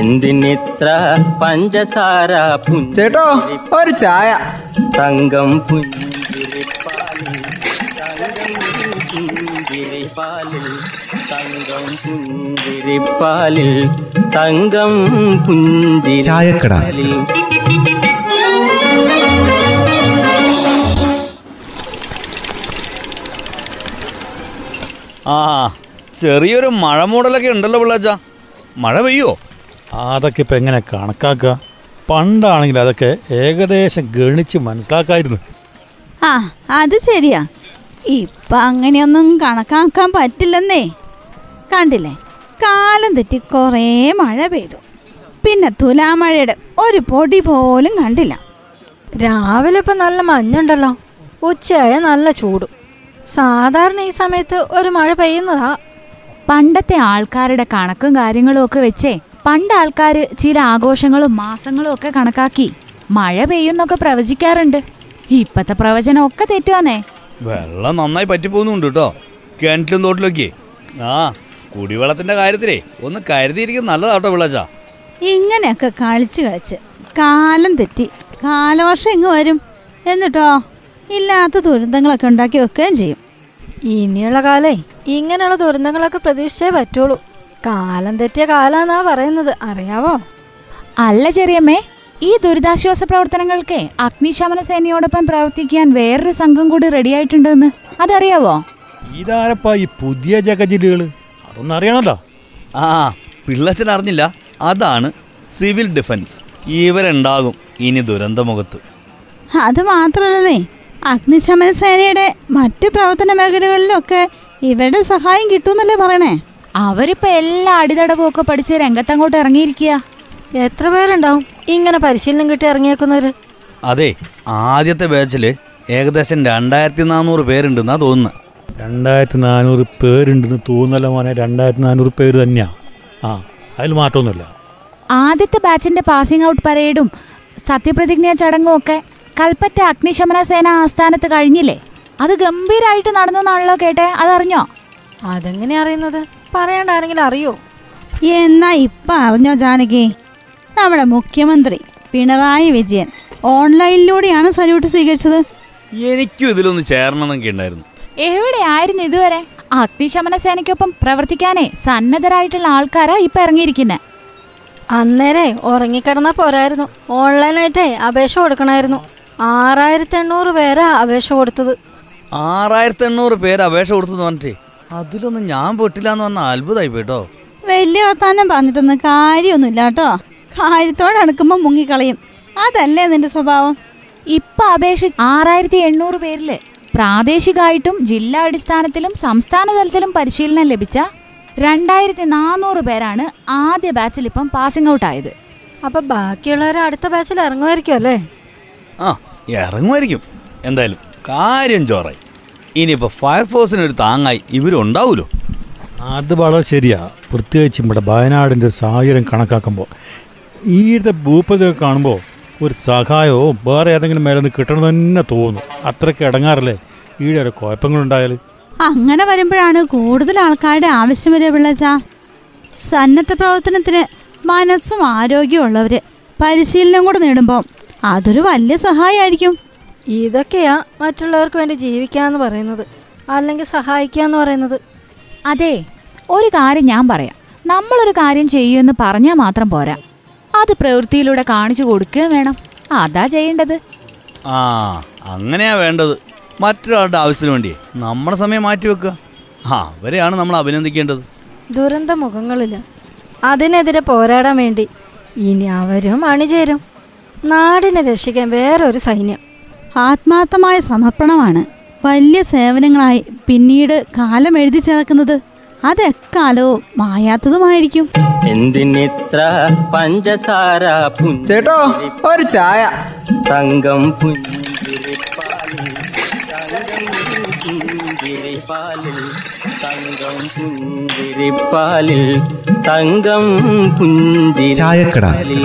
എന്തിനിത്ര പഞ്ചസാര ചേട്ടോ ഒരു ചായ. തങ്കം പുഞ്ചിരിപ്പാലിൽ തങ്കം പുഞ്ചിരിപ്പാലിൽ തങ്കം പുഞ്ചിരിപ്പാലിൽ. തങ്കം ചായക്കട. പുഞ്ചിരിപ്പാലിൽ ആ ചെറിയൊരു മഴ മൂടലൊക്കെ ഉണ്ടല്ലോ പിള്ളാച്ച. മഴ പെയ്യോ? അതൊക്കെ ഇപ്പം എങ്ങനെ കണക്കാക്കുക പണ്ടാണെങ്കിൽ അതൊക്കെ ഏകദേശം ഗണിച്ച് മനസ്സിലാക്കായിരുന്നു. ആ അത് ശരിയാ. ഇപ്പൊ അങ്ങനെയൊന്നും കണക്കാക്കാൻ പറ്റില്ലെന്നേ. കണ്ടില്ലേ? കാലം തെറ്റി കുറേ മഴ പെയ്തു. പിന്നെ തുലാമഴയുടെ ഒരു പൊടി പോലും കണ്ടില്ല. രാവിലെ ഇപ്പം നല്ല മഞ്ഞുണ്ടല്ലോ. ഉച്ചയായ നല്ല ചൂടും. സാധാരണ ഈ സമയത്ത് ഒരു മഴ പെയ്യുന്നതാ. പണ്ടത്തെ ആൾക്കാരുടെ കണക്കും കാര്യങ്ങളും ഒക്കെ വെച്ചേ പണ്ട് ആൾക്കാർ ചില ആഘോഷങ്ങളും മാസങ്ങളും ഒക്കെ കണക്കാക്കി മഴ പെയ്യുന്നൊക്കെ പ്രവചിക്കാറുണ്ട്. ഇപ്പത്തെ പ്രവചനം ഒക്കെ തെറ്റുവാന്നേ. വെള്ളം നന്നായി പറ്റിപ്പോകുന്നുണ്ട് കേട്ടോ. കിണറ്റിലും തോട്ടിലൊക്കെ. ആ കുടിവെള്ളത്തിന്റെ കാര്യത്തിലേ ഒന്ന് കരുതിയിരിക്കും നല്ലതാട്ടോ വിളച്ച ഇങ്ങനെയൊക്കെ കളിച്ച് കളിച്ച് കാലം തെറ്റി കാലവർഷം ഇങ്ങ് വരും. എന്നിട്ടോ ഇല്ലാത്ത ദുരന്തങ്ങളൊക്കെ ഉണ്ടാക്കി വെക്കുകയും ചെയ്യും. ഇനിയുള്ള കാലേ ഇങ്ങനെയുള്ള ദുരന്തങ്ങളൊക്കെ പ്രതീക്ഷിച്ചേ പറ്റുള്ളൂ. കാലം തെറ്റിയ കാലാന്നാ പറയുന്നത്. അറിയാവോ? അല്ല ചെറിയമ്മേ ഈ ദുരിതാശ്വാസ പ്രവർത്തനങ്ങൾക്ക് അഗ്നിശമന സേനയോടൊപ്പം പ്രവർത്തിക്കാൻ വേറൊരു സംഘം കൂടി റെഡിയായിട്ടുണ്ടെന്ന് അതറിയാവോ? ഇതാരപ്പാ ഈ പുതിയ ജഗജിലുകൾ അതൊന്നും അറിയണല്ലോ. ആ പിള്ളച്ചൻ അറിഞ്ഞില്ല. അതാണ് സിവിൽ ഡിഫൻസ്. ഇവരുണ്ടാകും ഇനി ദുരന്തമുഖത്ത്. അത് മാത്രമല്ലേ അഗ്നിശമന സേനയുടെ മറ്റു പ്രവർത്തന മേഖലകളിലൊക്കെ ഇവരുടെ സഹായം കിട്ടുമെന്നല്ലേ പറയണേ? അവരിപ്പോ എല്ലാ അടിതടവും ഒക്കെ പഠിച്ച് രംഗത്തങ്ങോട്ട് ഇറങ്ങിയിരിക്കുക എത്ര പേരുണ്ടാവും? ഇങ്ങനെ പരിശീലനം കിട്ടി ഇറങ്ങിയേക്കുന്നവര്. അതെ ആദ്യത്തെ ബാച്ചിൽ ഏകദേശം രണ്ടായിരത്തി നാനൂറ് പേരുണ്ടെന്നാ തോന്നുന്നു. രണ്ടായിരത്തി നാനൂറ് പേരുണ്ടെന്ന് തോന്നല മോനെ രണ്ടായിരത്തി നാനൂറ് പേര് തന്നെയാ. ആ അതിൽ മാറ്റമൊന്നുമില്ല. ആദ്യത്തെ ബാച്ചിന്റെ പാസിംഗ് ഔട്ട് പരേഡും സത്യപ്രതിജ്ഞ ചടങ്ങും ഒക്കെ കൽപ്പറ്റ അഗ്നിശമന സേന ആസ്ഥാനത്ത് കഴിഞ്ഞില്ലേ? അത് ഗംഭീരായിട്ട് നടന്നെന്നാണല്ലോ കേട്ടെ അതറിഞ്ഞോ? അതെങ്ങനെയാ അറിയുന്നത്? പറയാണ്ട് ആരെങ്കിലും അറിയോ? എന്നാ ഇപ്പൊ അറിഞ്ഞോ ജാനകി? നമ്മുടെ മുഖ്യമന്ത്രി പിണറായി വിജയൻ ഓൺലൈനിലൂടെയാണ് സല്യൂട്ട് സ്വീകരിച്ചത്. എനിക്കും ഇതിലൊന്ന് ചേരണമെന്നൊക്കെ ഉണ്ടായിരുന്നു. എവിടെയായിരുന്നു ഇതുവരെ? അഗ്നിശമന സേനയ്ക്കൊപ്പം പ്രവർത്തിക്കാനേ സന്നദ്ധരായിട്ടുള്ള ആൾക്കാരാ ഇപ്പൊ ഇറങ്ങിയിരിക്കുന്നെ. അന്നേരെ ഉറങ്ങിക്കിടന്ന പോരായിരുന്നു. ഓൺലൈനായിട്ടേ അപേക്ഷ കൊടുക്കണായിരുന്നു. ആറായിരത്തി എണ്ണൂറ് പേരാ അപേക്ഷ കൊടുത്തത്. ആറായിരത്തി എണ്ണൂറ് പേര് അപേക്ഷ കൊടുത്തു പറഞ്ഞിട്ടേ? അതിലൊന്നും ഞാൻ പെട്ടില്ല എന്ന് പറഞ്ഞാൽ അത്ഭുതമായി പോയിട്ടോ. വലിയ വർത്താനം പറഞ്ഞിട്ടൊന്നും കാര്യമൊന്നുമില്ല കേട്ടോ. കാര്യത്തോടെ അണുക്കുമ്പോ മുങ്ങിക്കളയും. അതല്ലേ നിന്റെ സ്വഭാവം? ഇപ്പൊ അപേക്ഷിച്ച് ആറായിരത്തി എണ്ണൂറ് പേരിൽ പ്രാദേശികമായിട്ടും ജില്ലാ അടിസ്ഥാനത്തിലും സംസ്ഥാന തലത്തിലും പരിശീലനം ലഭിച്ച രണ്ടായിരത്തി നാനൂറ് പേരാണ് ആദ്യ ബാച്ചിൽ ഇപ്പം പാസിംഗ് ഔട്ട് ആയത്. അപ്പൊ ബാക്കിയുള്ളവരെ അടുത്ത ബാച്ചിൽ ഇറങ്ങുമായിരിക്കും അല്ലേ? ആ ഇറങ്ങുമായിരിക്കും. എന്തായാലും കാര്യം ചോറായി. ഇനിയിപ്പോൾ ഫയർഫോഴ്സിന് ഒരു താങ്ങായി ഇവരുണ്ടാവൂലോ? അത് വളരെ ശരിയാ. പ്രത്യേകിച്ച് ഇവിടെ വയനാടിന്റെ ഒരു സാഹചര്യം കണക്കാക്കുമ്പോൾ ഈയിടത്തെ ഭൂപതിയൊക്കെ കാണുമ്പോൾ ഒരു സഹായവും വേറെ ഏതെങ്കിലും മേലെ നിന്ന് കിട്ടണം തന്നെ തോന്നും അത്രയ്ക്ക് ഇടങ്ങാറല്ലേ? ഈടെ ഒരു കുഴപ്പങ്ങളുണ്ടായാൽ അങ്ങനെ വരുമ്പോഴാണ് കൂടുതൽ ആൾക്കാരുടെ ആവശ്യം വരെ പിള്ളച്ച. സന്നദ്ധ പ്രവർത്തനത്തിന് മനസ്സും ആരോഗ്യമുള്ളവര് പരിശീലനം കൂടെ നേടുമ്പോൾ അതൊരു വലിയ സഹായമായിരിക്കും. ഇതൊക്കെയാ മറ്റുള്ളവർക്ക് വേണ്ടി ജീവിക്കാന്ന് പറയുന്നത്. അല്ലെങ്കിൽ സഹായിക്കാന്ന് പറയുന്നത്. അതെ ഒരു കാര്യം ഞാൻ പറയാം. നമ്മളൊരു കാര്യം ചെയ്യുമെന്ന് പറഞ്ഞാൽ മാത്രം പോരാ. അത് പ്രവൃത്തിയിലൂടെ കാണിച്ചു കൊടുക്കുകയും വേണം. അതാ ചെയ്യേണ്ടത്. ആ അങ്ങനെയാ വേണ്ടത്. മറ്റൊരാളുടെ ആവശ്യത്തിന് വേണ്ടി നമ്മുടെ സമയം മാറ്റി വെക്കുക ആ അവരെയാണ് നമ്മൾ അഭിനന്ദിക്കേണ്ടത്. ദുരന്ത മുഖങ്ങളില്ല അതിനെതിരെ പോരാടാൻ വേണ്ടി ഇനി അവരും അണിചേരും. നാടിനെ രക്ഷിക്കാൻ വേറൊരു സൈന്യം. ആത്മാർത്ഥമായ സമർപ്പണമാണ്. വലിയ സേവനങ്ങളായി പിന്നീട് കാലം എഴുതി ചേർക്കുന്നത് അത് എക്കാലവും മായാത്തതുമായിരിക്കും. എന്തിനിത്ര പഞ്ചസാര ചേട്ടോ ഒരു ചായ. തങ്കം പുഞ്ചിരിപ്പാലിൽ തങ്കം പുഞ്ചിരിപ്പാലിൽ തങ്കം പുഞ്ചിരിപ്പാലിൽ തങ്കം ചായക്കട. പുഞ്ചിരിപ്പാലിൽ